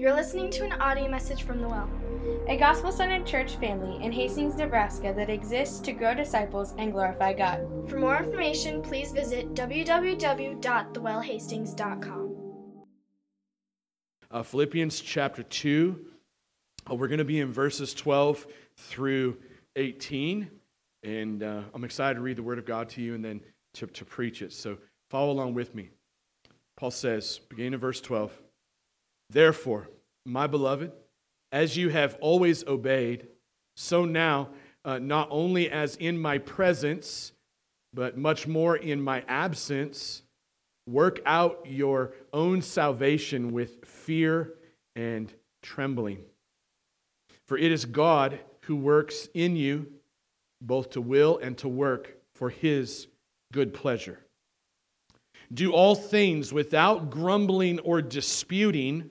You're listening to an audio message from The Well, a gospel centered church family in Hastings, Nebraska that exists to grow disciples and glorify God. For more information, please visit www.thewellhastings.com. Uh, Philippians chapter 2. Uh, we're going to be in verses 12 through 18. And uh, I'm excited to read the Word of God to you and then to, to preach it. So follow along with me. Paul says, beginning in verse 12, Therefore, my beloved, as you have always obeyed, so now, uh, not only as in my presence, but much more in my absence, work out your own salvation with fear and trembling. For it is God who works in you both to will and to work for his good pleasure. Do all things without grumbling or disputing,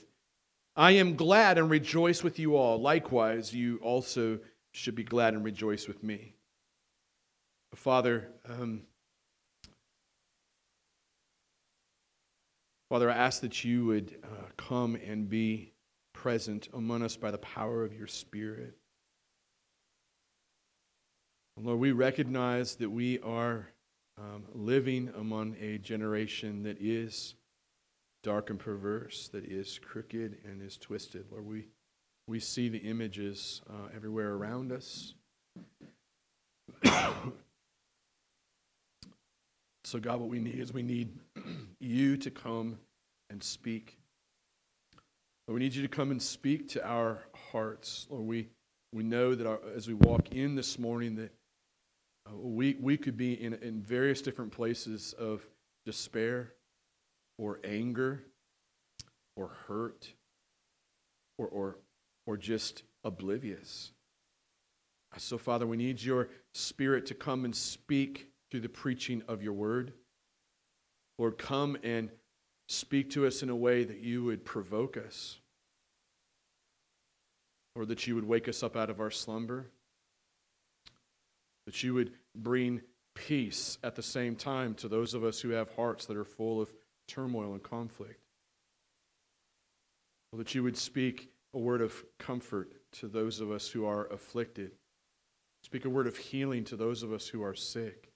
I am glad and rejoice with you all. Likewise, you also should be glad and rejoice with me. Father, um, Father, I ask that you would uh, come and be present among us by the power of your Spirit. Lord, we recognize that we are um, living among a generation that is dark and perverse, that is crooked and is twisted. Lord, we, we see the images uh, everywhere around us. so, God, what we need is we need you to come and speak. Lord, we need you to come and speak to our hearts. Lord, we, we know that our, as we walk in this morning that uh, we, we could be in, in various different places of despair or anger or hurt or, or, or just oblivious. So, Father, we need your Spirit to come and speak through the preaching of your word. Lord, come and speak to us in a way that you would provoke us, or that you would wake us up out of our slumber that you would bring peace at the same time to those of us who have hearts that are full of turmoil and conflict. Well, that you would speak a word of comfort to those of us who are afflicted. Speak a word of healing to those of us who are sick.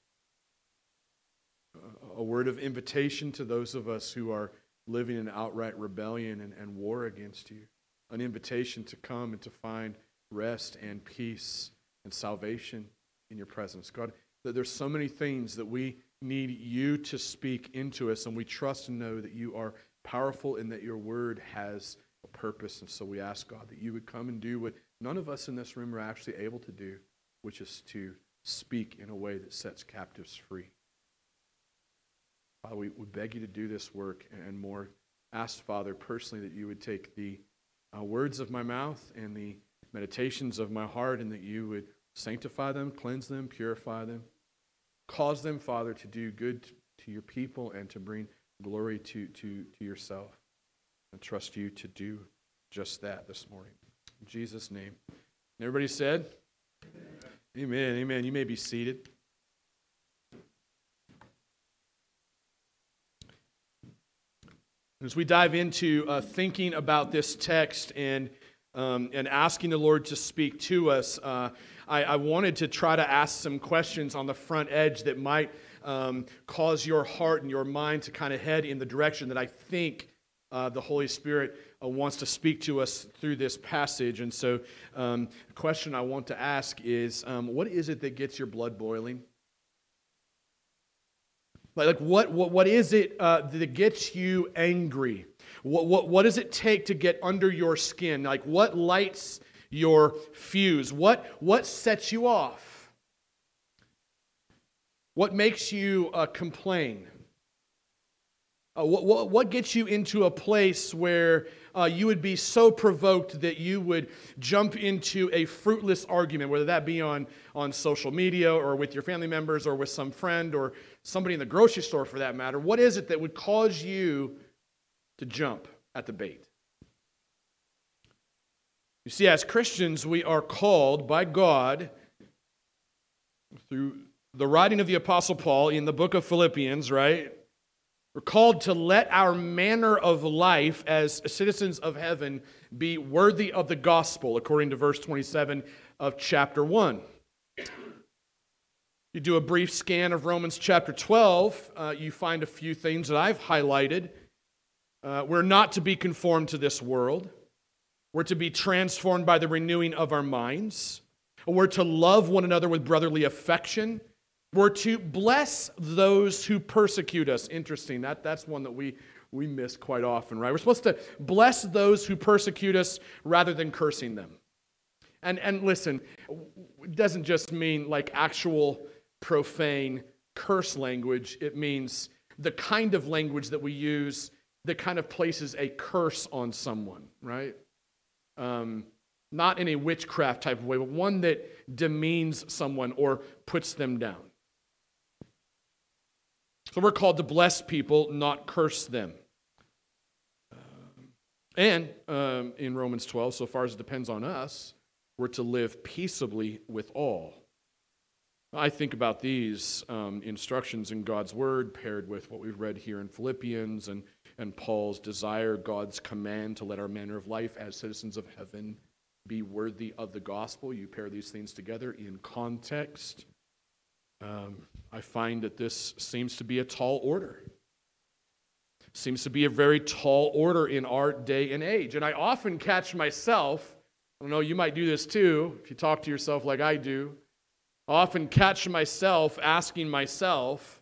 A word of invitation to those of us who are living in outright rebellion and, and war against you. An invitation to come and to find rest and peace and salvation in your presence. God, that there's so many things that we need you to speak into us, and we trust and know that you are powerful and that your word has a purpose. And so we ask, God, that you would come and do what none of us in this room are actually able to do, which is to speak in a way that sets captives free. Father, we, we beg you to do this work and more. Ask, Father, personally, that you would take the uh, words of my mouth and the meditations of my heart, and that you would Sanctify them, cleanse them, purify them. Cause them, Father, to do good to your people and to bring glory to, to, to yourself. And trust you to do just that this morning. In Jesus' name. Everybody said? Amen. Amen. Amen. You may be seated. As we dive into uh, thinking about this text and, um, and asking the Lord to speak to us, uh, I, I, wanted to try to ask some questions on the front edge that might um, cause your heart and your mind to kind of head in the direction that I think uh, the Holy Spirit uh, wants to speak to us through this passage. And so, um, the question I want to ask is um, what is it that gets your blood boiling? Like, like what, what, what is it uh, that gets you angry? What, what, what does it take to get under your skin? Like, what lights your fuse? What, what sets you off? What makes you uh, complain? Uh, what, what, what, gets you into a place where uh, you would be so provoked that you would jump into a fruitless argument, whether that be on, on social media or with your family members or with some friend or somebody in the grocery store for that matter? What is it that would cause you to jump at the bait? You see, as Christians, we are called by God through the writing of the Apostle Paul in the book of Philippians, right? We're called to let our manner of life as citizens of heaven be worthy of the gospel, according to verse 27 of chapter 1. You do a brief scan of Romans chapter 12, uh, you find a few things that I've highlighted. Uh, we're not to be conformed to this world, we're to be transformed by the renewing of our minds. We're to love one another with brotherly affection. We're to bless those who persecute us. Interesting. That, that's one that we, we miss quite often, right? We're supposed to bless those who persecute us rather than cursing them. And, and listen, it doesn't just mean like actual profane curse language, it means the kind of language that we use that kind of places a curse on someone, right? Um, not in a witchcraft type of way, but one that demeans someone or puts them down. So we're called to bless people, not curse them. and um, in Romans 12, so far as it depends on us, we're to live peaceably with all. I think about these um, instructions in God's Word paired with what we've read here in Philippians and, and Paul's desire, God's command to let our manner of life as citizens of heaven be worthy of the gospel. You pair these things together in context. Um, I find that this seems to be a tall order. Seems to be a very tall order in our day and age. And I often catch myself, I don't know, you might do this too, if you talk to yourself like I do. Often catch myself asking myself,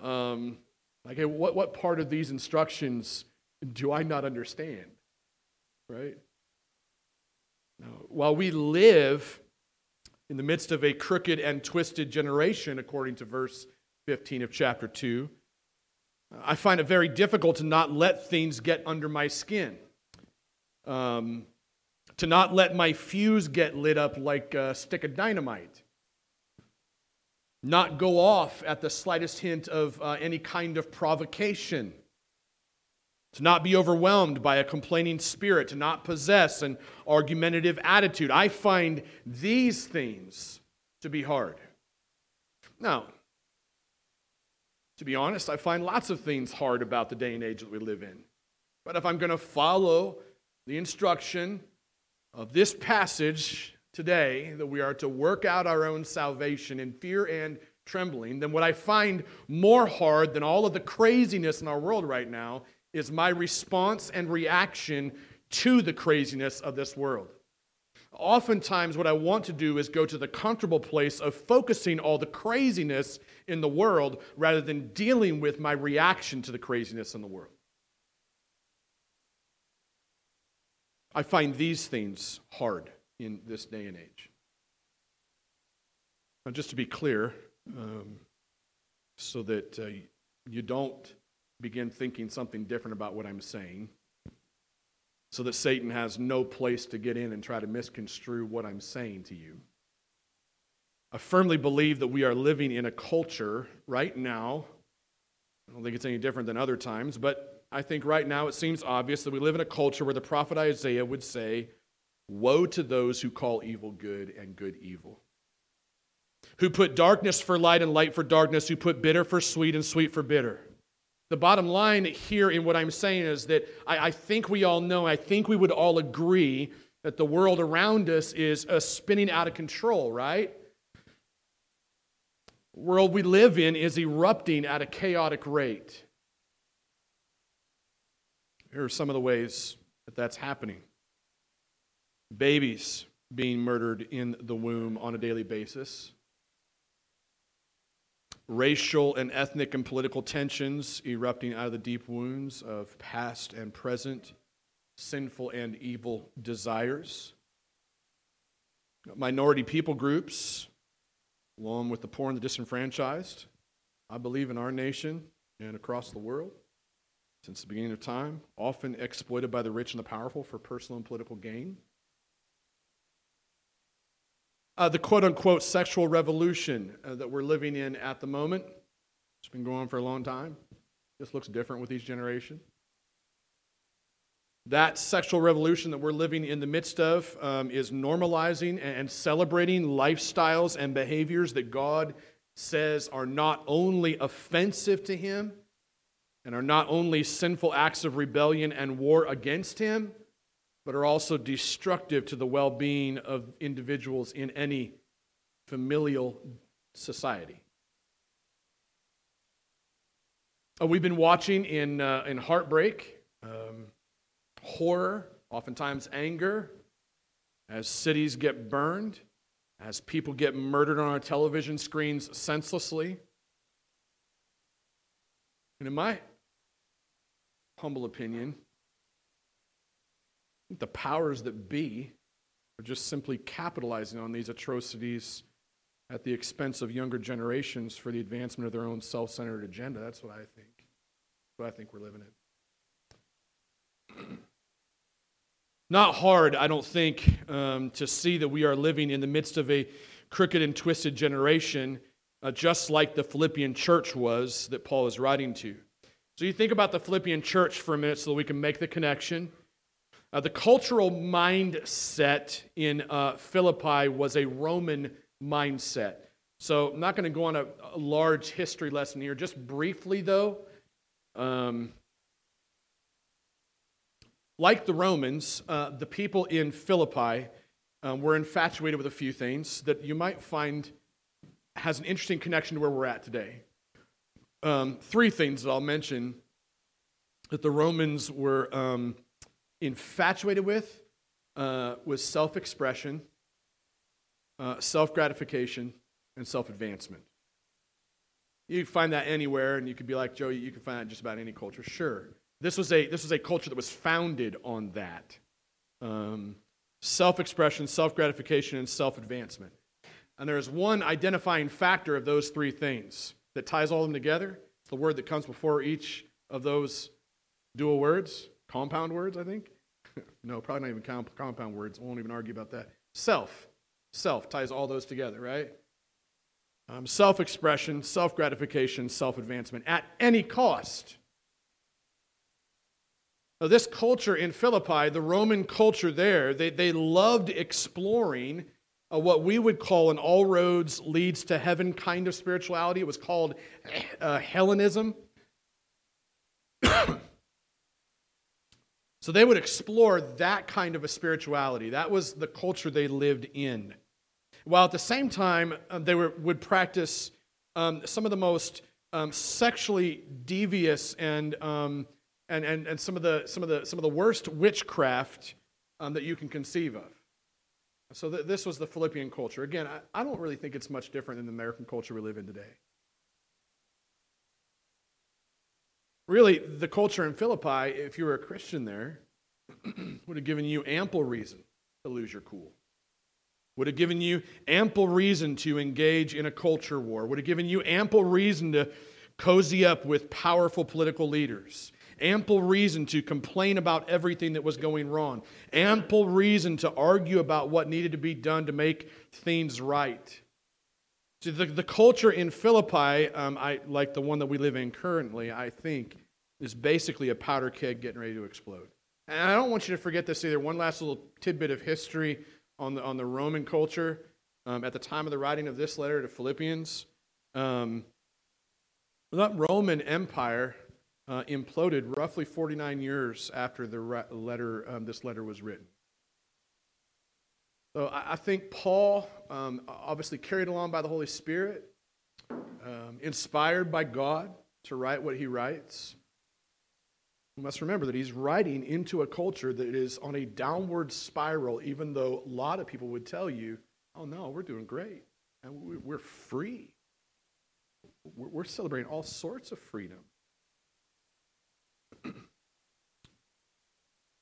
um, like, what, what part of these instructions do I not understand? Right? While we live in the midst of a crooked and twisted generation, according to verse 15 of chapter 2. I find it very difficult to not let things get under my skin, um, to not let my fuse get lit up like a stick of dynamite, not go off at the slightest hint of uh, any kind of provocation to not be overwhelmed by a complaining spirit, to not possess an argumentative attitude. I find these things to be hard. Now, to be honest, I find lots of things hard about the day and age that we live in. But if I'm going to follow the instruction of this passage today, that we are to work out our own salvation in fear and trembling, then what I find more hard than all of the craziness in our world right now is my response and reaction to the craziness of this world. Oftentimes, what I want to do is go to the comfortable place of focusing all the craziness in the world rather than dealing with my reaction to the craziness in the world. I find these things hard in this day and age. Now, just to be clear, um, so that uh, you don't begin thinking something different about what I'm saying so that Satan has no place to get in and try to misconstrue what I'm saying to you. I firmly believe that we are living in a culture right now. I don't think it's any different than other times, but I think right now it seems obvious that we live in a culture where the prophet Isaiah would say, Woe to those who call evil good and good evil, who put darkness for light and light for darkness, who put bitter for sweet and sweet for bitter. The bottom line here in what I'm saying is that I, I, think we all know, I think we would all agree that the world around us is uh, spinning out of control, right? The world we live in is erupting at a chaotic rate. Here are some of the ways that that's happening babies being murdered in the womb on a daily basis racial and ethnic and political tensions erupting out of the deep wounds of past and present sinful and evil desires. Minority people groups, along with the poor and the disenfranchised, I believe in our nation and across the world. since the beginning of time, often exploited by the rich and the powerful for personal and political gain. Uh, the quote unquote sexual revolution uh, that we're living in at the moment, it's been going on for a long time. This looks different with each generation. That sexual revolution that we're living in the midst of um, is normalizing and celebrating lifestyles and behaviors that God says are not only offensive to Him and are not only sinful acts of rebellion and war against Him, but are also destructive to the well being of individuals in any familial society. Uh, we've been watching in, uh, in heartbreak. Um, horror, oftentimes anger, as cities get burned, as people get murdered on our television screens senselessly. And in my humble opinion, the powers that be are just simply capitalizing on these atrocities at the expense of younger generations for the advancement of their own self centered agenda. That's what I think. That's what I think we're living in. Not hard, I don't think, um, to see that we are living in the midst of a crooked and twisted generation, uh, just like the Philippian church was that Paul is writing to. So you think about the Philippian church for a minute so that we can make the connection. Uh, the cultural mindset in uh, Philippi was a Roman mindset. So I'm not going to go on a, a, large history lesson here. Just briefly, though, um, like the Romans, uh, the people in Philippi um, were infatuated with a few things that you might find has an interesting connection to where we're at today. Um, three things that I'll mention that the Romans were um, infatuated with uh, was self expression, uh, self gratification, and self advancement. You find that anywhere, and you could be like, Joe, you can find that just about any culture. Sure. This was a, this was a culture that was founded on that um, self expression, self gratification, and self advancement. And there is one identifying factor of those three things that ties all of them together. It's the word that comes before each of those dual words, compound words, I think. no, probably not even comp- compound words. I won't even argue about that. Self. Self ties all those together, right? Um, self expression, self gratification, self advancement at any cost. Now, this culture in Philippi, the Roman culture there, they, they loved exploring uh, what we would call an all roads leads to heaven kind of spirituality. It was called uh, Hellenism. so they would explore that kind of a spirituality. That was the culture they lived in. While at the same time, uh, they were, would practice um, some of the most um, sexually devious and um, and, and, and some, of the, some, of the, some of the worst witchcraft um, that you can conceive of. So th- this was the Philippian culture. Again, I, I don't really think it's much different than the American culture we live in today. Really, the culture in Philippi, if you were a Christian there, would have given you ample reason to lose your cool. Would have given you ample reason to engage in a culture war. Would have given you ample reason to cozy up with powerful political leaders ample reason to complain about everything that was going wrong, ample reason to argue about what needed to be done to make things right. So the, the culture in Philippi, um, I, like the one that we live in currently, I think, is basically a powder keg getting ready to explode. And I don't want you to forget this either. One last little tidbit of history on the, on the Roman culture. Um, at the time of the writing of this letter to Philippians, um, that Roman Empire uh, imploded roughly 49 years after the letter, um, this letter was written. So I, think Paul, um, obviously carried along by the Holy Spirit, um, inspired by God to write what he writes. We must remember that he's writing into a culture that is on a downward spiral, even though a lot of people would tell you, oh no, we're doing great. And we're free. We're celebrating all sorts of freedom.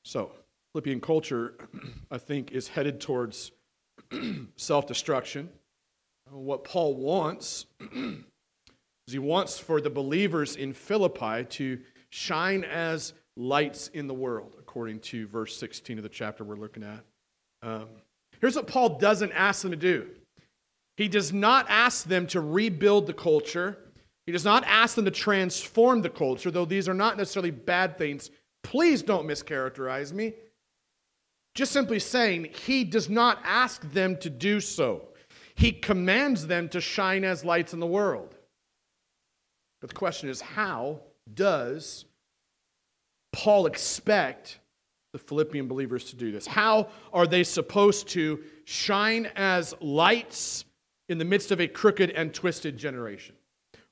So, Philippian culture, I think, is headed towards self destruction. What Paul wants is he wants for the believers in Philippi to shine as lights in the world, according to verse 16 of the chapter we're looking at. Um, here's what Paul doesn't ask them to do he does not ask them to rebuild the culture. He does not ask them to transform the culture, though these are not necessarily bad things. Please don't mischaracterize me. Just simply saying, he does not ask them to do so. He commands them to shine as lights in the world. But the question is, how does Paul expect the Philippian believers to do this? How are they supposed to shine as lights in the midst of a crooked and twisted generation?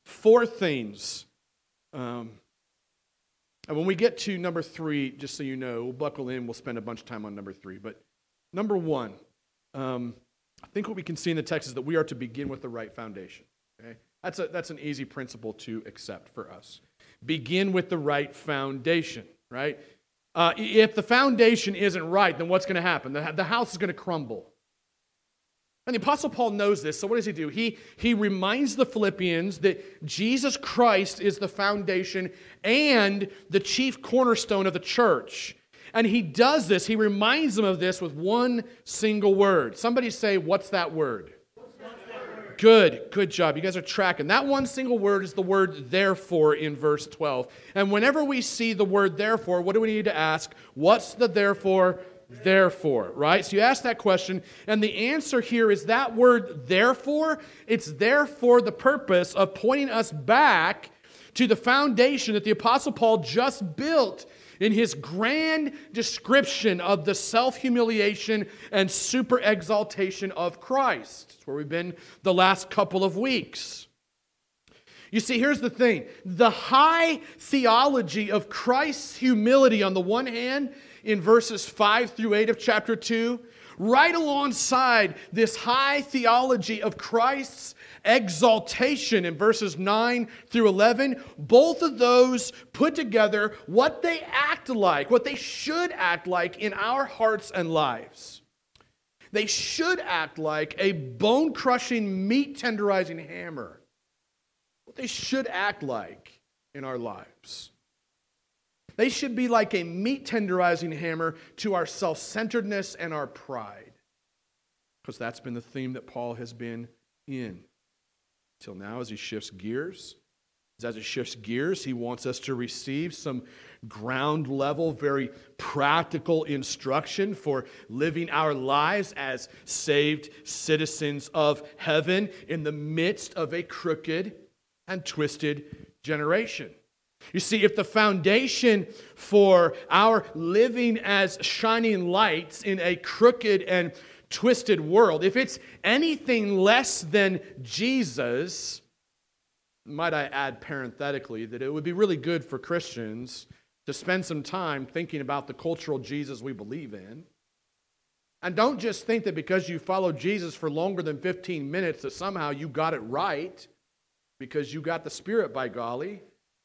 Four things. Um, and when we get to number three, just so you know, we'll buckle in, we'll spend a bunch of time on number three. But number one, um, I think what we can see in the text is that we are to begin with the right foundation. Okay? That's, a, that's an easy principle to accept for us. Begin with the right foundation, right? Uh, if the foundation isn't right, then what's going to happen? The, the house is going to crumble. And the Apostle Paul knows this, so what does he do? He, he reminds the Philippians that Jesus Christ is the foundation and the chief cornerstone of the church. And he does this, he reminds them of this with one single word. Somebody say, What's that word? Good, good job. You guys are tracking. That one single word is the word therefore in verse 12. And whenever we see the word therefore, what do we need to ask? What's the therefore? Therefore, right? So you ask that question, and the answer here is that word therefore. It's there for the purpose of pointing us back to the foundation that the Apostle Paul just built in his grand description of the self humiliation and super exaltation of Christ. It's where we've been the last couple of weeks. You see, here's the thing the high theology of Christ's humility on the one hand, in verses 5 through 8 of chapter 2, right alongside this high theology of Christ's exaltation in verses 9 through 11, both of those put together what they act like, what they should act like in our hearts and lives. They should act like a bone crushing, meat tenderizing hammer. What they should act like in our lives. They should be like a meat tenderizing hammer to our self centeredness and our pride. Because that's been the theme that Paul has been in till now as he shifts gears. As he shifts gears, he wants us to receive some ground level, very practical instruction for living our lives as saved citizens of heaven in the midst of a crooked and twisted generation. You see, if the foundation for our living as shining lights in a crooked and twisted world, if it's anything less than Jesus, might I add parenthetically that it would be really good for Christians to spend some time thinking about the cultural Jesus we believe in. And don't just think that because you follow Jesus for longer than 15 minutes that somehow you got it right because you got the Spirit by golly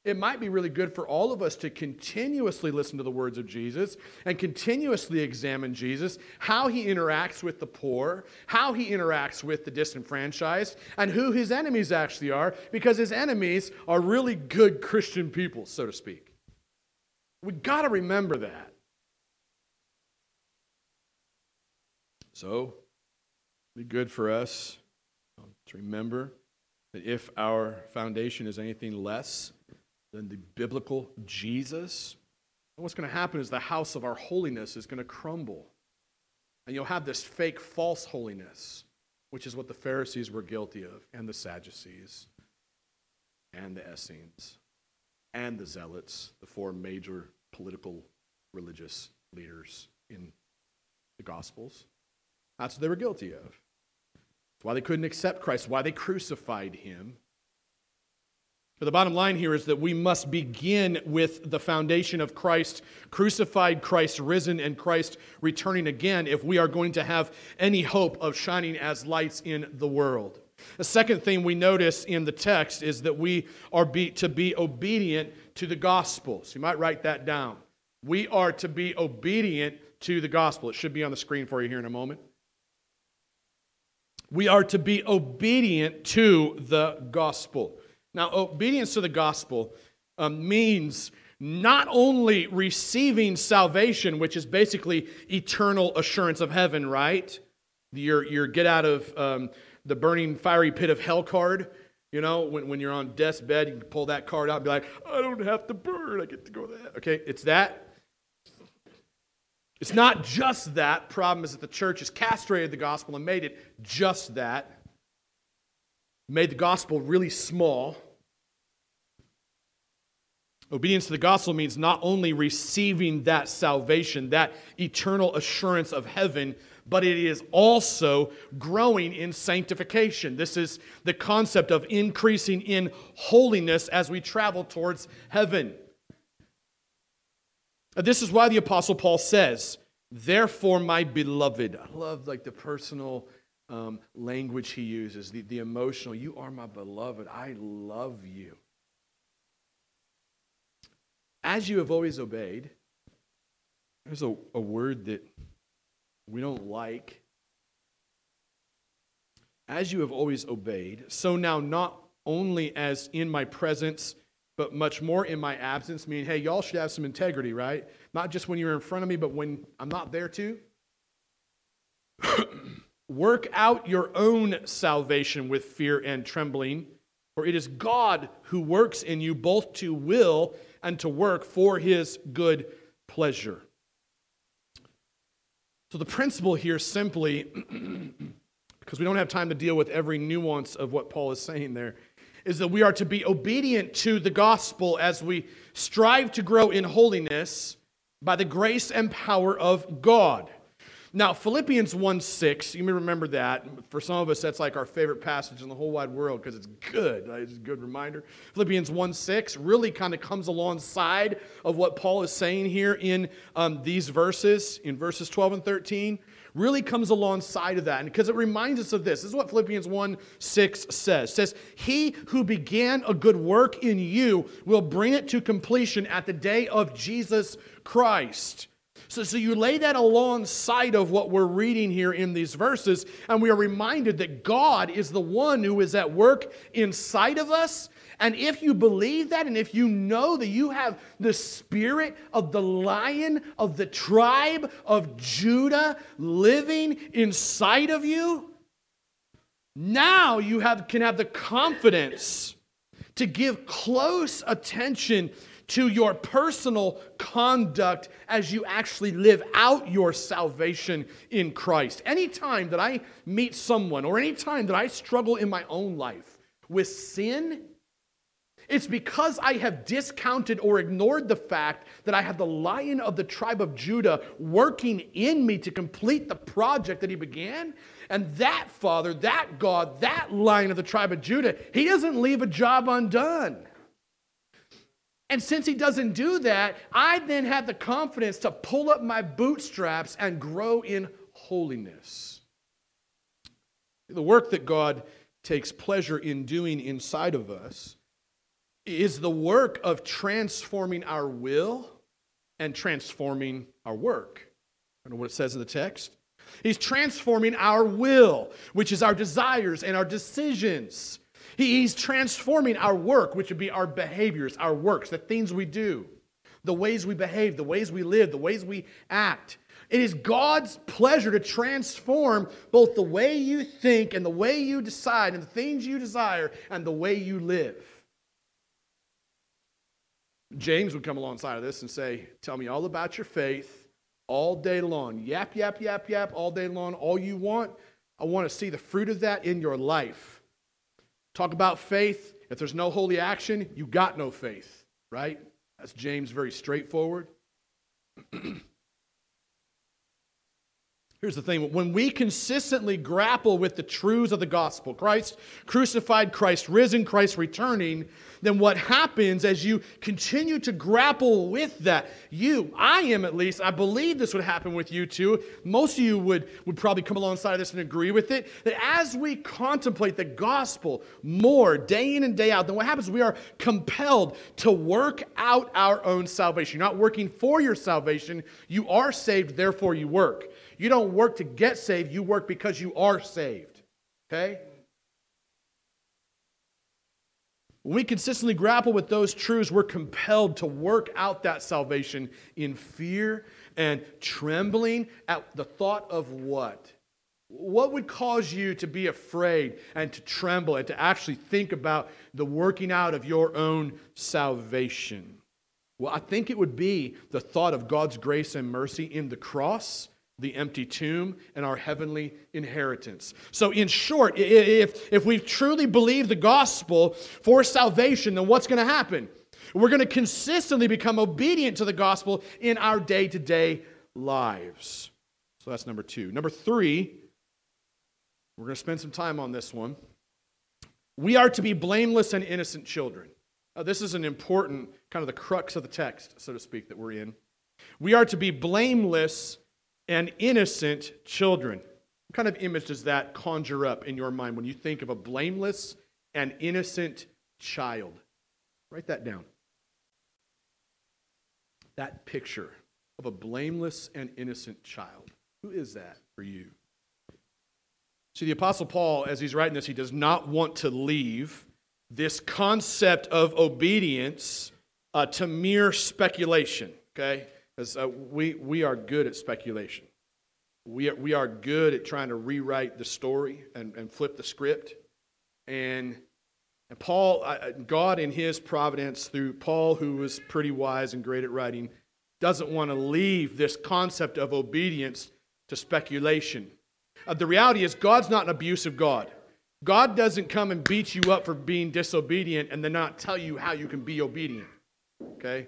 it might be really good for all of us to continuously listen to the words of Jesus and continuously examine Jesus, how he interacts with the poor, how he interacts with the disenfranchised, and who his enemies actually are, because his enemies are really good Christian people, so to speak. We got to remember that. So, be good for us to remember that if our foundation is anything less than the biblical Jesus, and what's going to happen is the house of our holiness is going to crumble. And you'll have this fake false holiness, which is what the Pharisees were guilty of, and the Sadducees, and the Essenes, and the Zealots, the four major political religious leaders in the Gospels. That's what they were guilty of. Why they couldn't accept Christ, why they crucified him. But the bottom line here is that we must begin with the foundation of Christ crucified, Christ risen, and Christ returning again if we are going to have any hope of shining as lights in the world. The second thing we notice in the text is that we are be, to be obedient to the gospel. So you might write that down. We are to be obedient to the gospel. It should be on the screen for you here in a moment. We are to be obedient to the gospel. Now, obedience to the gospel um, means not only receiving salvation, which is basically eternal assurance of heaven, right? Your, your get out of um, the burning fiery pit of hell card. You know, when, when you're on death's bed, you can pull that card out and be like, I don't have to burn. I get to go there. Okay, it's that. It's not just that. Problem is that the church has castrated the gospel and made it just that. Made the gospel really small. Obedience to the gospel means not only receiving that salvation, that eternal assurance of heaven, but it is also growing in sanctification. This is the concept of increasing in holiness as we travel towards heaven. This is why the apostle Paul says, "Therefore, my beloved." I love like the personal um, language he uses, the, the emotional. You are my beloved. I love you as you have always obeyed, there's a, a word that we don't like. As you have always obeyed, so now not only as in my presence, but much more in my absence, meaning, hey, y'all should have some integrity, right? Not just when you're in front of me, but when I'm not there too. Work out your own salvation with fear and trembling, for it is God who works in you both to will and to work for his good pleasure. So the principle here simply, because we don't have time to deal with every nuance of what Paul is saying there, is that we are to be obedient to the gospel as we strive to grow in holiness by the grace and power of God. Now, Philippians 1 6, you may remember that. For some of us, that's like our favorite passage in the whole wide world because it's good. It's a good reminder. Philippians 1 6 really kind of comes alongside of what Paul is saying here in um, these verses, in verses 12 and 13. Really comes alongside of that. And because it reminds us of this. This is what Philippians 1 6 says. It says, He who began a good work in you will bring it to completion at the day of Jesus Christ. So, so you lay that alongside of what we're reading here in these verses, and we are reminded that God is the one who is at work inside of us. And if you believe that, and if you know that you have the spirit of the lion of the tribe of Judah living inside of you, now you have, can have the confidence to give close attention to your personal conduct as you actually live out your salvation in Christ. Anytime that I meet someone or anytime that I struggle in my own life with sin, it's because I have discounted or ignored the fact that I have the lion of the tribe of Judah working in me to complete the project that he began. And that Father, that God, that lion of the tribe of Judah, he doesn't leave a job undone. And since he doesn't do that, I then have the confidence to pull up my bootstraps and grow in holiness. The work that God takes pleasure in doing inside of us is the work of transforming our will and transforming our work. I know what it says in the text. He's transforming our will, which is our desires and our decisions. He's transforming our work, which would be our behaviors, our works, the things we do, the ways we behave, the ways we live, the ways we act. It is God's pleasure to transform both the way you think and the way you decide and the things you desire and the way you live. James would come alongside of this and say, Tell me all about your faith all day long. Yap, yap, yap, yap, all day long, all you want. I want to see the fruit of that in your life. Talk about faith. If there's no holy action, you got no faith, right? That's James very straightforward. Here's the thing when we consistently grapple with the truths of the gospel Christ crucified, Christ risen, Christ returning then what happens as you continue to grapple with that, you, I am at least, I believe this would happen with you too. Most of you would, would probably come alongside of this and agree with it. That as we contemplate the gospel more day in and day out, then what happens? We are compelled to work out our own salvation. You're not working for your salvation, you are saved, therefore you work. You don't work to get saved, you work because you are saved. Okay? When we consistently grapple with those truths, we're compelled to work out that salvation in fear and trembling at the thought of what? What would cause you to be afraid and to tremble and to actually think about the working out of your own salvation? Well, I think it would be the thought of God's grace and mercy in the cross, the empty tomb, and our heavenly inheritance. So, in short, if, if we truly believe the gospel for salvation, then what's going to happen? We're going to consistently become obedient to the gospel in our day to day lives. So, that's number two. Number three, we're going to spend some time on this one. We are to be blameless and innocent children. Uh, this is an important kind of the crux of the text, so to speak, that we're in. We are to be blameless and innocent children. What kind of image does that conjure up in your mind when you think of a blameless and innocent child? Write that down. That picture of a blameless and innocent child. Who is that for you? See, the Apostle Paul, as he's writing this, he does not want to leave this concept of obedience uh, to mere speculation, okay? Uh, we, we are good at speculation. We are, we are good at trying to rewrite the story and, and flip the script. And, and Paul, uh, God in his providence, through Paul, who was pretty wise and great at writing, doesn't want to leave this concept of obedience to speculation. Uh, the reality is, God's not an abusive God. God doesn't come and beat you up for being disobedient and then not tell you how you can be obedient. Okay?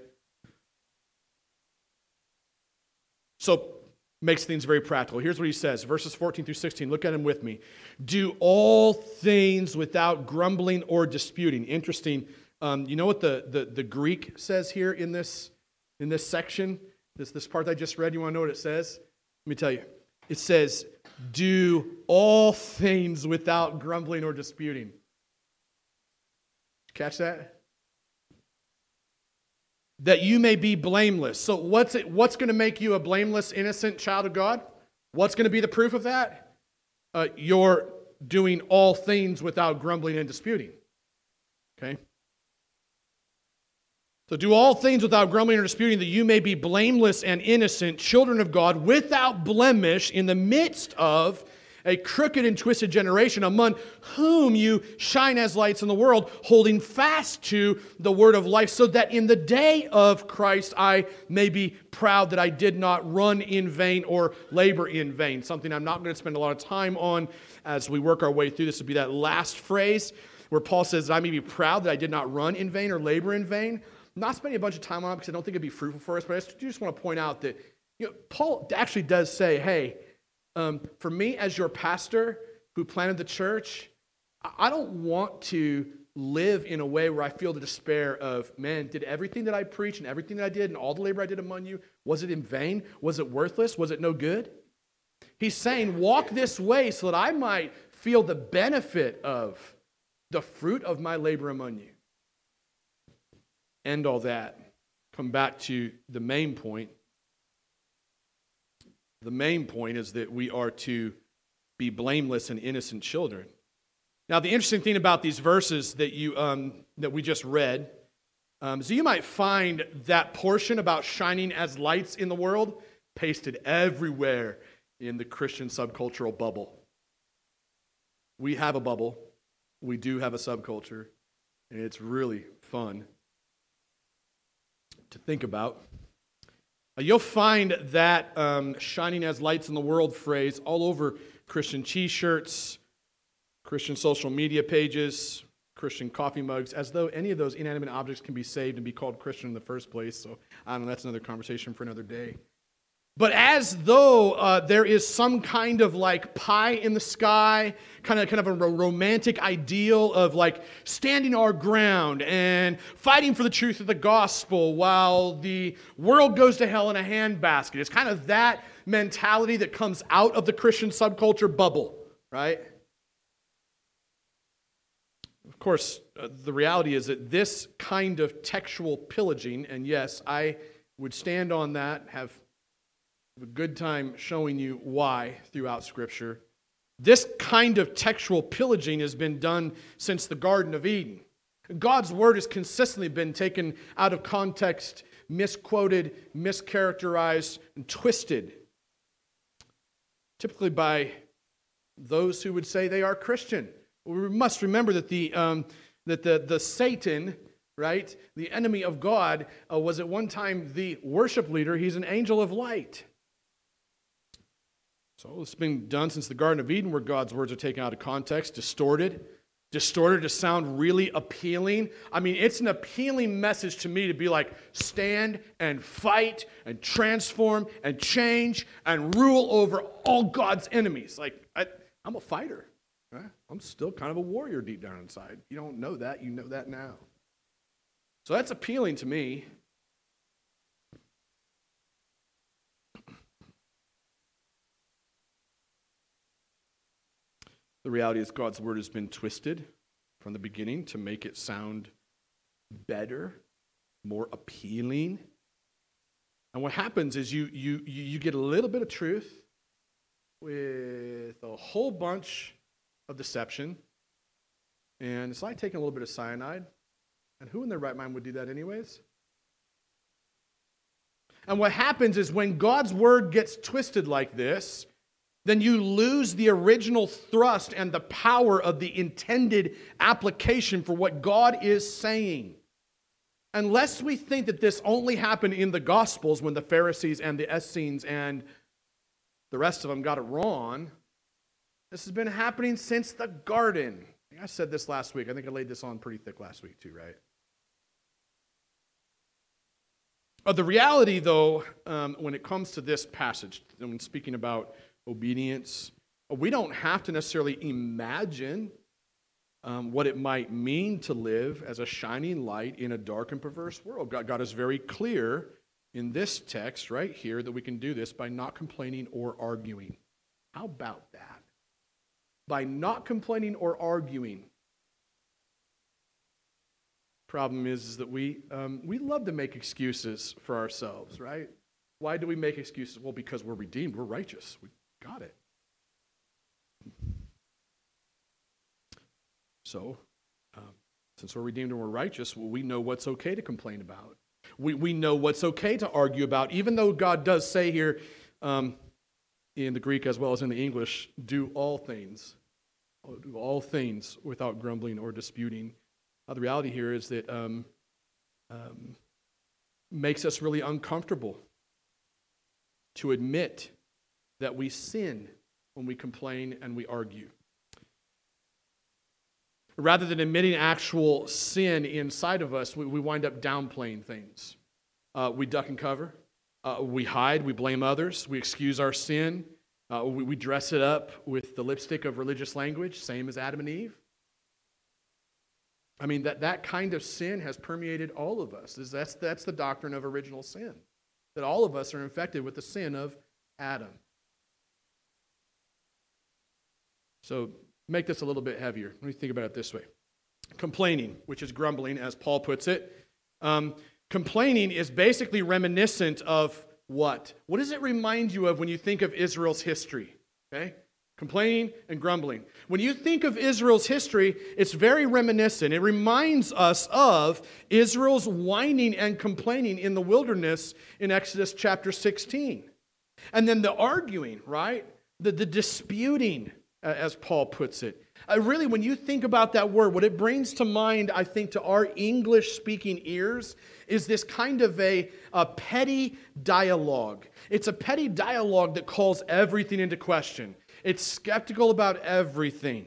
So, makes things very practical. Here's what he says verses 14 through 16. Look at him with me. Do all things without grumbling or disputing. Interesting. Um, you know what the, the, the Greek says here in this, in this section? This, this part I just read, you want to know what it says? Let me tell you. It says, do all things without grumbling or disputing. Catch that? That you may be blameless. So, what's, it, what's going to make you a blameless, innocent child of God? What's going to be the proof of that? Uh, you're doing all things without grumbling and disputing. Okay? So do all things without grumbling or disputing, that you may be blameless and innocent, children of God, without blemish, in the midst of a crooked and twisted generation, among whom you shine as lights in the world, holding fast to the word of life, so that in the day of Christ I may be proud that I did not run in vain or labor in vain. Something I'm not going to spend a lot of time on as we work our way through. This would be that last phrase where Paul says, I may be proud that I did not run in vain or labor in vain. I'm not spending a bunch of time on it because I don't think it'd be fruitful for us, but I just, want to point out that you know, Paul actually does say, hey, um, for me as your pastor who planted the church, I don't want to live in a way where I feel the despair of, man, did everything that I preached and everything that I did and all the labor I did among you, was it in vain? Was it worthless? Was it no good? He's saying, walk this way so that I might feel the benefit of the fruit of my labor among you end all that, come back to the main point. The main point is that we are to be blameless and innocent children. Now, the interesting thing about these verses that, you, um, that we just read um, so you might find that portion about shining as lights in the world pasted everywhere in the Christian subcultural bubble. We have a bubble, we do have a subculture, and it's really fun to think about. Uh, you'll find that um, shining as lights in the world phrase all over Christian t shirts, Christian social media pages, Christian coffee mugs, as though any of those inanimate objects can be saved and be called Christian in the first place. So I don't know, that's another conversation for another day. But as though uh, there is some kind of like pie in the sky, kind of, kind of a romantic ideal of like standing our ground and fighting for the truth of the gospel while the world goes to hell in a handbasket. It's kind of that mentality that comes out of the Christian subculture bubble, right? Of course, uh, the reality is that this kind of textual pillaging, and yes, I would stand on that, have a good time showing you why throughout Scripture. This kind of textual pillaging has been done since the Garden of Eden. God's word has consistently been taken out of context, misquoted, mischaracterized, and twisted. Typically by those who would say they are Christian. We must remember that the, um, that the, the Satan, right, the enemy of God, uh, was at one time the worship leader. He's an angel of light. So it's been done since the Garden of Eden, where God's words are taken out of context, distorted, distorted to sound really appealing. I mean, it's an appealing message to me to be like, stand and fight and transform and change and rule over all God's enemies. Like, I, am a fighter. Right? I'm still kind of a warrior deep down inside. You don't know that, you know that now. So that's appealing to me. The reality is, God's word has been twisted from the beginning to make it sound better, more appealing. And what happens is you, you, you get a little bit of truth with a whole bunch of deception. And it's like taking a little bit of cyanide. And who in their right mind would do that, anyways? And what happens is when God's word gets twisted like this, then you lose the original thrust and the power of the intended application for what God is saying. Unless we think that this only happened in the Gospels when the Pharisees and the Essenes and the rest of them got it wrong, this has been happening since the garden. I said this last week. I think I laid this on pretty thick last week, too, right? Uh, the reality, though, um, when it comes to this passage, when speaking about obedience. We don't have to necessarily imagine um, what it might mean to live as a shining light in a dark and perverse world. God, God is very clear in this text right here that we can do this by not complaining or arguing. How about that? By not complaining or arguing. Problem is, is that we, um, we love to make excuses for ourselves, right? Why do we make excuses? Well, because we're redeemed, we're righteous. We Got it. So, um, since we're redeemed and we're righteous, well, we know what's okay to complain about. We, we know what's okay to argue about, even though God does say here um, in the Greek as well as in the English, do all things. Do all things without grumbling or disputing. Uh, the reality here is that um, um, makes us really uncomfortable to admit that we sin when we complain and we argue. Rather than admitting actual sin inside of us, we, we wind up downplaying things. Uh, we duck and cover. Uh, we hide. We blame others. We excuse our sin. Uh, we, we dress it up with the lipstick of religious language, same as Adam and Eve. I mean, that, that kind of sin has permeated all of us. That's, that's the doctrine of original sin, that all of us are infected with the sin of Adam. So make this a little bit heavier. Let me think about it this way complaining, which is grumbling, as Paul puts it. Um, complaining is basically reminiscent of what? What does it remind you of when you think of Israel's history? Okay? Complaining and grumbling. When you think of Israel's history, it's very reminiscent. It reminds us of Israel's whining and complaining in the wilderness in Exodus chapter 16. And then the arguing, right? The, the disputing as Paul puts it. Uh, really, when you think about that word, what it brings to mind, I think, to our English speaking ears is this kind of a, a petty dialogue. It's a petty dialogue that calls everything into question, it's skeptical about everything.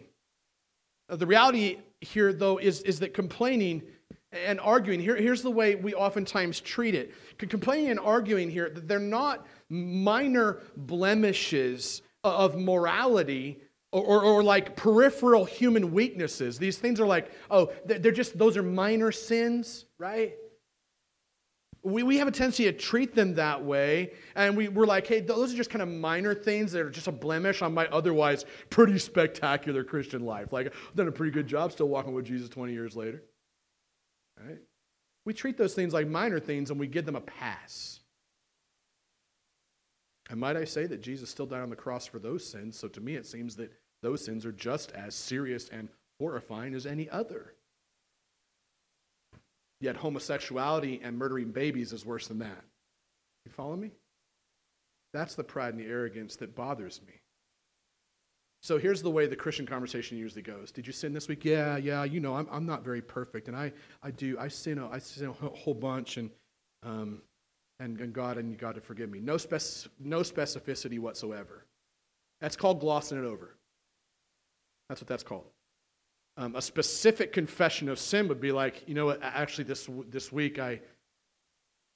Uh, the reality here, though, is, is that complaining and arguing, here, here's the way we oftentimes treat it. Complaining and arguing here, that they're not minor blemishes of morality or, or, or, like peripheral human weaknesses. These things are like, oh, they're just, those are minor sins, right? We, we have a tendency to treat them that way, and we, we're like, hey, those are just kind of minor things that are just a blemish on my otherwise pretty spectacular Christian life. Like, I've done a pretty good job still walking with Jesus 20 years later. Right? We treat those things like minor things and we give them a pass. And might I say that Jesus still died on the cross for those sins, so to me it seems that those sins are just as serious and horrifying as any other. Yet homosexuality and murdering babies is worse than that. You follow me? That's the pride and the arrogance that bothers me. So here's the way the Christian conversation usually goes. Did you sin this week? Yeah, yeah, you know, I'm, I'm not very perfect. And I, I do, I sin, a, I sin a whole bunch. And, um, and, and God, and you got to forgive me. No, spec, no specificity whatsoever. That's called glossing it over. That's what that's called. Um, a specific confession of sin would be like, you know what, actually, this, this week I,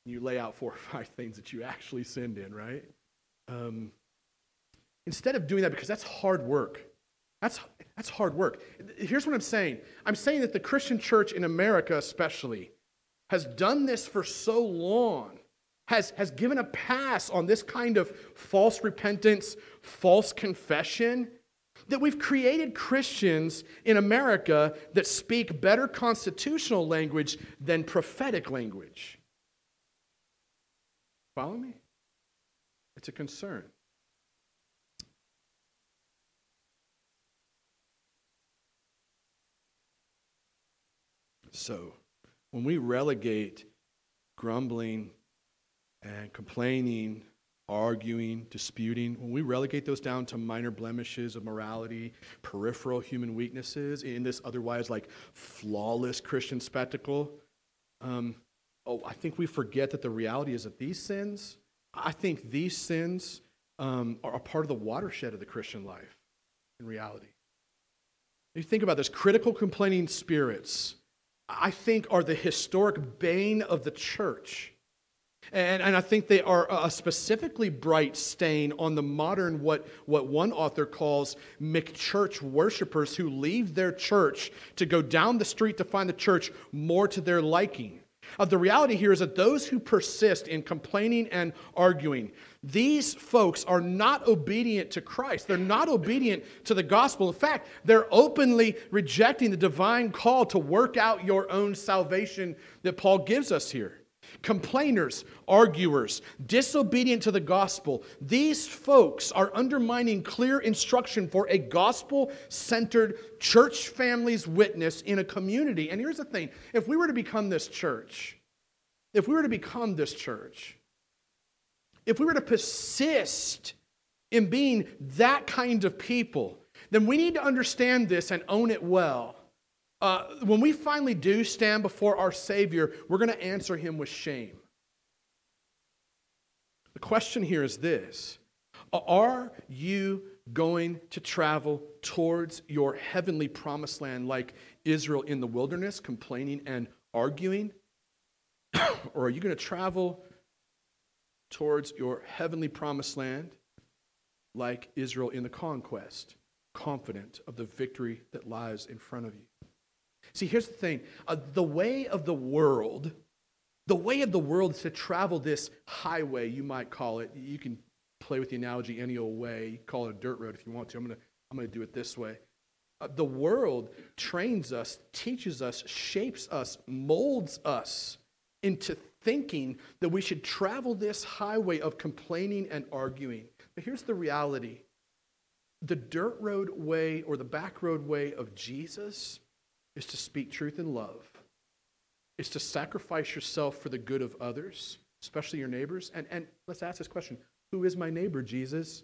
you lay out four or five things that you actually sinned in, right? Um, instead of doing that, because that's hard work, that's, that's hard work. Here's what I'm saying I'm saying that the Christian church in America, especially, has done this for so long has, has given a pass on this kind of false repentance, false confession, that we've created Christians in America that speak better constitutional language than prophetic language. Follow me? It's a concern. So, when we relegate grumbling, and complaining, arguing, disputing, when we relegate those down to minor blemishes of morality, peripheral human weaknesses in this otherwise like flawless Christian spectacle, um, oh, I think we forget that the reality is that these sins, I think these sins um, are a part of the watershed of the Christian life in reality. You think about this, critical complaining spirits, I think, are the historic bane of the church. And, and I think they are a specifically bright stain on the modern, what, what one author calls McChurch worshipers who leave their church to go down the street to find the church more to their liking. Uh, the reality here is that those who persist in complaining and arguing, these folks are not obedient to Christ. They're not obedient to the gospel. In fact, they're openly rejecting the divine call to work out your own salvation that Paul gives us here complainers, arguers, disobedient to the gospel. These folks are undermining clear instruction for a gospel centered church family's witness in a community. And here's the thing if we were to become this church, if we were to become this church, if we were to persist in being that kind of people, then we need to understand this and own it well uh, when we finally do stand before our Savior, we're going to answer him with shame. The question here is this Are you going to travel towards your heavenly promised land like Israel in the wilderness, complaining and arguing? or are you going to travel towards your heavenly promised land like Israel in the conquest, confident of the victory that lies in front of you? See, here's the thing uh, the way of the world, the way of the world is to travel this highway, you might call it. You can play with the analogy any old way. call it a dirt road if you want to. I'm going to I'm going to do it this way. Uh, the world trains us, teaches us, shapes us, molds us into thinking that we should travel this highway of complaining and arguing. But here's the reality the dirt road way or the back road way of Jesus is to speak truth in love, is to sacrifice yourself for the good of others, especially your neighbors. And, and let's ask this question Who is my neighbor, Jesus?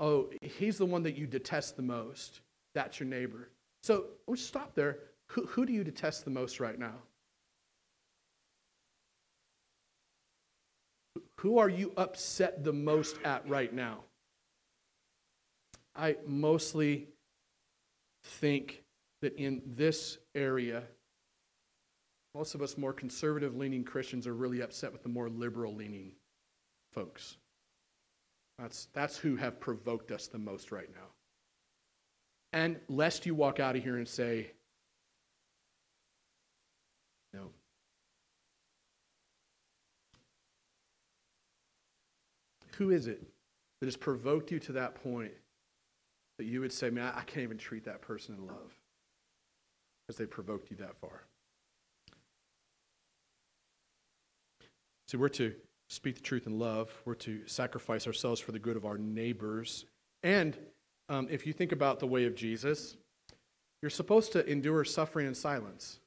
Oh, he's the one that you detest the most. That's your neighbor. So let's stop there. Who, who do you detest the most right now? Who are you upset the most at right now? I mostly think that in this area, most of us more conservative leaning Christians are really upset with the more liberal leaning folks. That's, that's who have provoked us the most right now. And lest you walk out of here and say, no. Who is it that has provoked you to that point that you would say, man, I can't even treat that person in love? Because they provoked you that far. See, we're to speak the truth in love. We're to sacrifice ourselves for the good of our neighbors. And um, if you think about the way of Jesus, you're supposed to endure suffering in silence.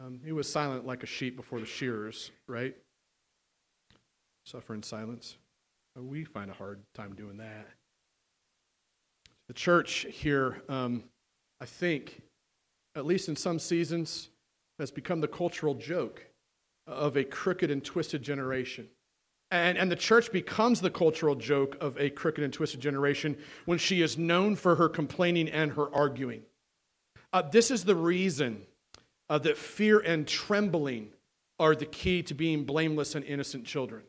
Um, he was silent like a sheep before the shearers, right? Suffer in silence. We find a hard time doing that. The church here, um, I think, at least in some seasons, has become the cultural joke of a crooked and twisted generation. And, and the church becomes the cultural joke of a crooked and twisted generation when she is known for her complaining and her arguing. Uh, this is the reason uh, that fear and trembling are the key to being blameless and innocent children.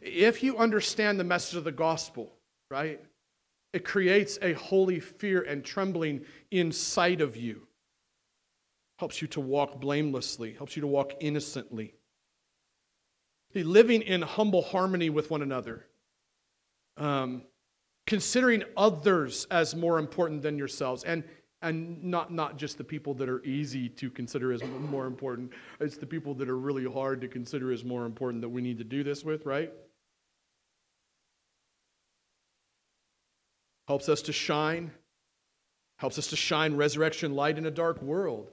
If you understand the message of the gospel, right, it creates a holy fear and trembling inside of you. Helps you to walk blamelessly, helps you to walk innocently. Living in humble harmony with one another. Um, considering others as more important than yourselves. And and not, not just the people that are easy to consider as more important it's the people that are really hard to consider as more important that we need to do this with right helps us to shine helps us to shine resurrection light in a dark world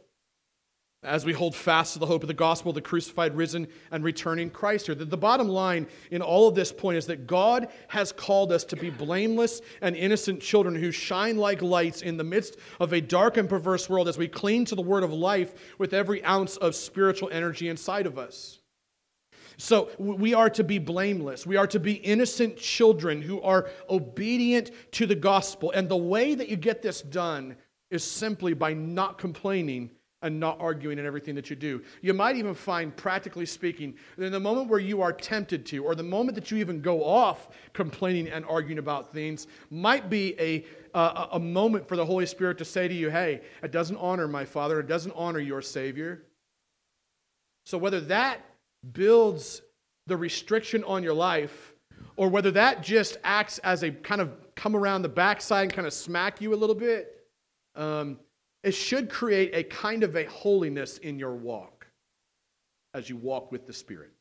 as we hold fast to the hope of the gospel, the crucified, risen, and returning Christ here. The, the, bottom line in all of this point is that God has called us to be blameless and innocent children who shine like lights in the midst of a dark and perverse world as we cling to the word of life with every ounce of spiritual energy inside of us. So we are to be blameless. We are to be innocent children who are obedient to the gospel. And the way that you get this done is simply by not complaining and not arguing in everything that you do. You might even find, practically speaking, that in the moment where you are tempted to, or the moment that you even go off complaining and arguing about things, might be a, uh, a moment for the Holy Spirit to say to you, hey, it doesn't honor my Father, it doesn't honor your Savior. So whether that builds the restriction on your life, or whether that just acts as a kind of come around the backside and kind of smack you a little bit, um, it should create a kind of a holiness in your walk as you walk with the Spirit.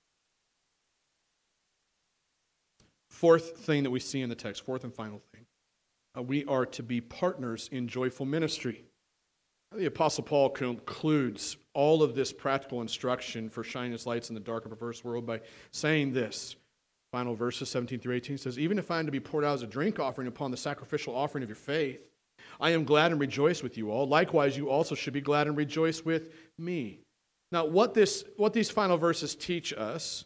Fourth thing that we see in the text, fourth and final thing, uh, we are to be partners in joyful ministry. The Apostle Paul concludes all of this practical instruction for shining his lights in the dark and perverse world by saying this. Final verses 17 through 18 says, Even if I am to be poured out as a drink offering upon the sacrificial offering of your faith, I am glad and rejoice with you all. Likewise, you also should be glad and rejoice with me. Now, what, this, what these final verses teach us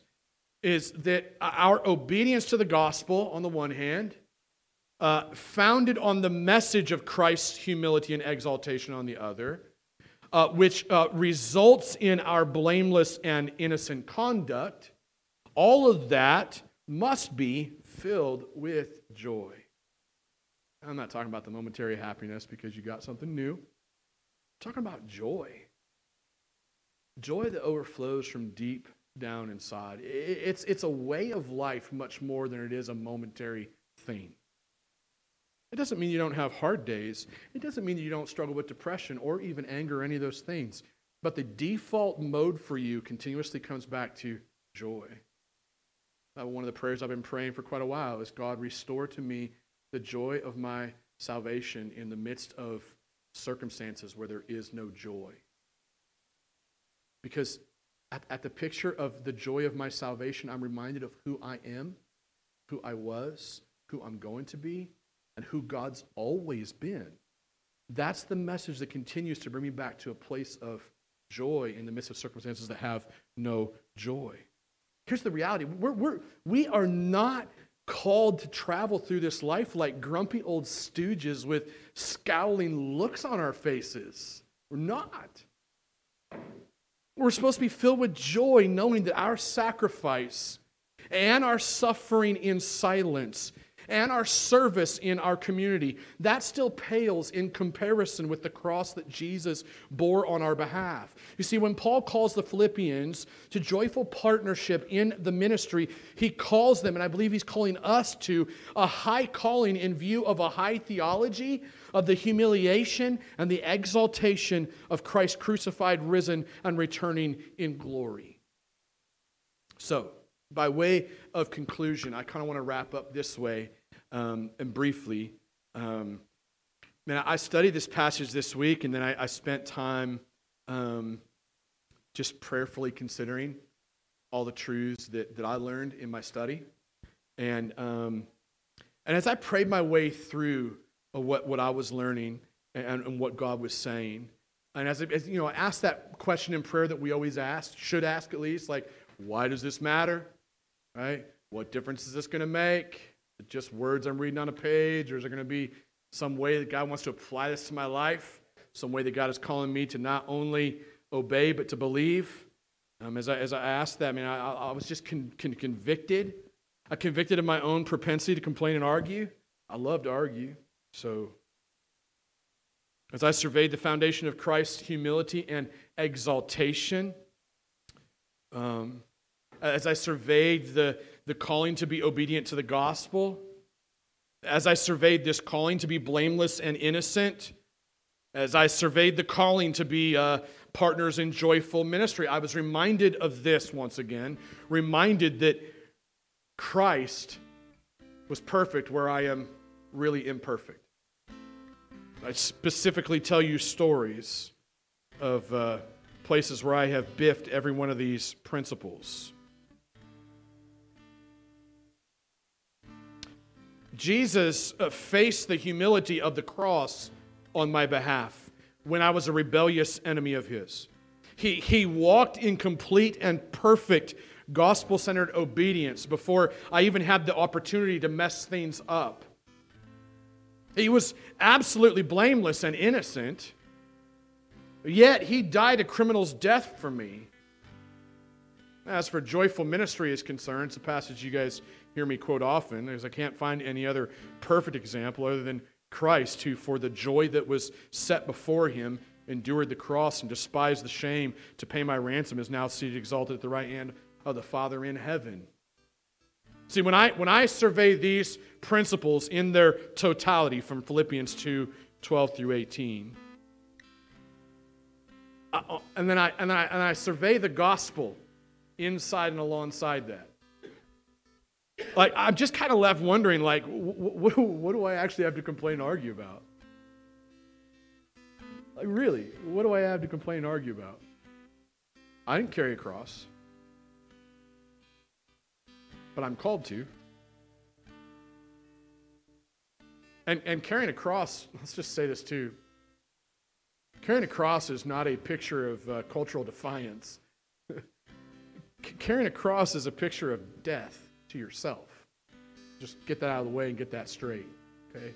is that our obedience to the gospel, on the one hand, uh, founded on the message of Christ's humility and exaltation on the other, uh, which uh, results in our blameless and innocent conduct, all of that must be filled with joy. I'm not talking about the momentary happiness because you got something new. I'm talking about joy. Joy that overflows from deep down inside. It's, it's a way of life much more than it is a momentary thing. It doesn't mean you don't have hard days. It doesn't mean you don't struggle with depression or even anger or any of those things. But the default mode for you continuously comes back to joy. Uh, one of the prayers I've been praying for quite a while is God, restore to me the joy of my salvation in the midst of circumstances where there is no joy. Because at, at, the picture of the joy of my salvation, I'm reminded of who I am, who I was, who I'm going to be, and who God's always been. That's the message that continues to bring me back to a place of joy in the midst of circumstances that have no joy. Here's the reality we're, we're, we are not called to travel through this life like grumpy old stooges with scowling looks on our faces. We're not. We're supposed to be filled with joy knowing that our sacrifice and our suffering in silence and our service in our community, that still pales in comparison with the cross that Jesus bore on our behalf. You see, when Paul calls the Philippians to joyful partnership in the ministry, he calls them, and I believe he's calling us to, a high calling in view of a high theology of the humiliation and the exaltation of Christ crucified, risen, and returning in glory. So, by way of conclusion, I kind of want to wrap up this way um, and briefly. Um, man, I studied this passage this week, and then I, I spent time um, just prayerfully considering all the truths that, that I learned in my study. And, um, and as I prayed my way through what, what I was learning and, and what God was saying, and as, as you know, I asked that question in prayer that we always ask, should ask at least, like, why does this matter? Right? What difference is this going to make? Just words I'm reading on a page, or is there going to be some way that God wants to apply this to my life? Some way that God is calling me to not only obey but to believe? Um, as, I, as I asked that, I mean, I, I was just con, con, convicted. I convicted of my own propensity to complain and argue. I love to argue. So as I surveyed the foundation of Christ's humility and exaltation, um, as I surveyed the, the calling to be obedient to the gospel, as I surveyed this calling to be blameless and innocent, as I surveyed the calling to be uh, partners in joyful ministry, I was reminded of this once again, reminded that Christ was perfect where I am really imperfect. I specifically tell you stories of uh, places where I have biffed every one of these principles. Jesus uh, faced the humility of the cross on my behalf when I was a rebellious enemy of his. He, he walked in complete and perfect gospel centered obedience before I even had the opportunity to mess things up. He was absolutely blameless and innocent, yet he died a criminal's death for me. As for joyful ministry is concerned, it's a passage you guys hear me quote often, because I can't find any other perfect example other than Christ, who, for the joy that was set before him, endured the cross and despised the shame to pay my ransom, is now seated exalted at the right hand of the Father in heaven. See, when I, when I survey these principles in their totality from Philippians 2 12 through 18, uh, uh, and, then I, and, I, and I survey the gospel inside and alongside that, like, I'm just kind of left wondering, like, what, what do I actually have to complain and argue about? Like, really, what do I have to complain and argue about? I didn't carry a cross but I'm called to. And, and carrying a cross, let's just say this too. Carrying a cross is not a picture of uh, cultural defiance. carrying a cross is a picture of death to yourself. Just get that out of the way and get that straight, okay?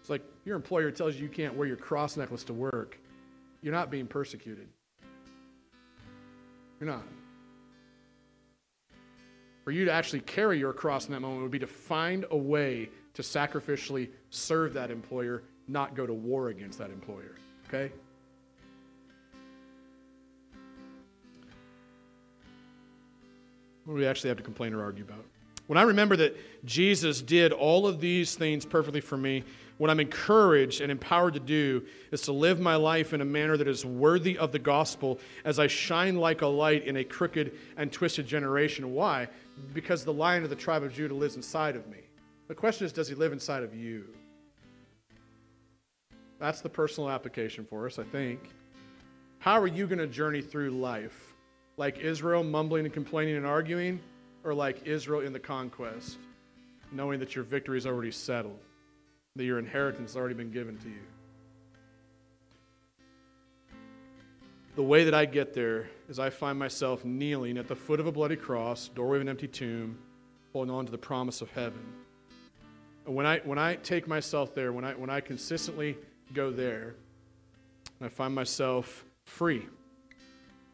It's like your employer tells you you can't wear your cross necklace to work. You're not being persecuted. You're not. For you to actually carry your cross in that moment would be to find a way to sacrificially serve that employer, not go to war against that employer. Okay? What do we actually have to complain or argue about? When I remember that Jesus did all of these things perfectly for me, what I'm encouraged and empowered to do is to live my life in a manner that is worthy of the gospel as I shine like a light in a crooked and twisted generation. Why? Because the lion of the tribe of Judah lives inside of me. The question is, does he live inside of you? That's the personal application for us, I think. How are you going to journey through life? Like Israel, mumbling and complaining and arguing, or like Israel in the conquest, knowing that your victory is already settled? that your inheritance has already been given to you. The way that I get there is I find myself kneeling at the foot of a bloody cross, doorway of an empty tomb, holding on to the promise of heaven. And when I, when I take myself there, when I, when I consistently go there, I find myself free,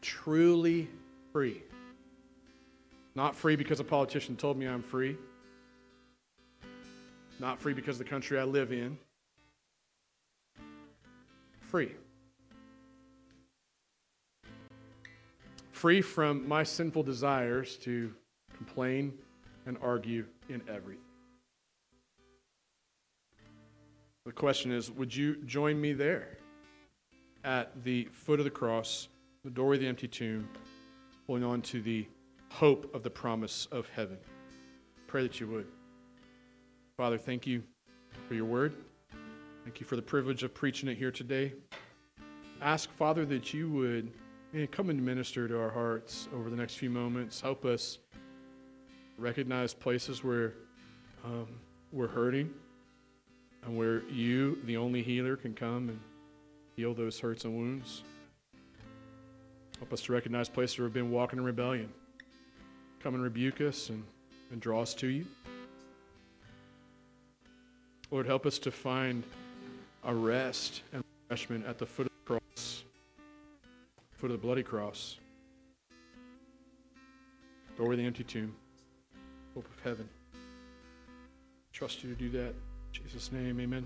truly free. Not free because a politician told me I'm free not free because the country I live in. Free. Free from my sinful desires to complain and argue in everything. The question is would you join me there at the foot of the cross, the doorway of the empty tomb, holding on to the hope of the promise of heaven? Pray that you would. Father, thank you for your word. Thank you for the privilege of preaching it here today. ask, Father, that you would man, come and minister to our hearts over the next few moments. Help us recognize places where um, we're hurting and where you, the only healer, can come and heal those hurts and wounds. Help us to recognize places where we've been walking in rebellion. Come and rebuke us and, and draw us to you. Lord, help us to find a rest and refreshment at the foot of the cross, foot of the bloody cross, of the empty tomb, hope of heaven. Trust you to do that. In Jesus' name, amen.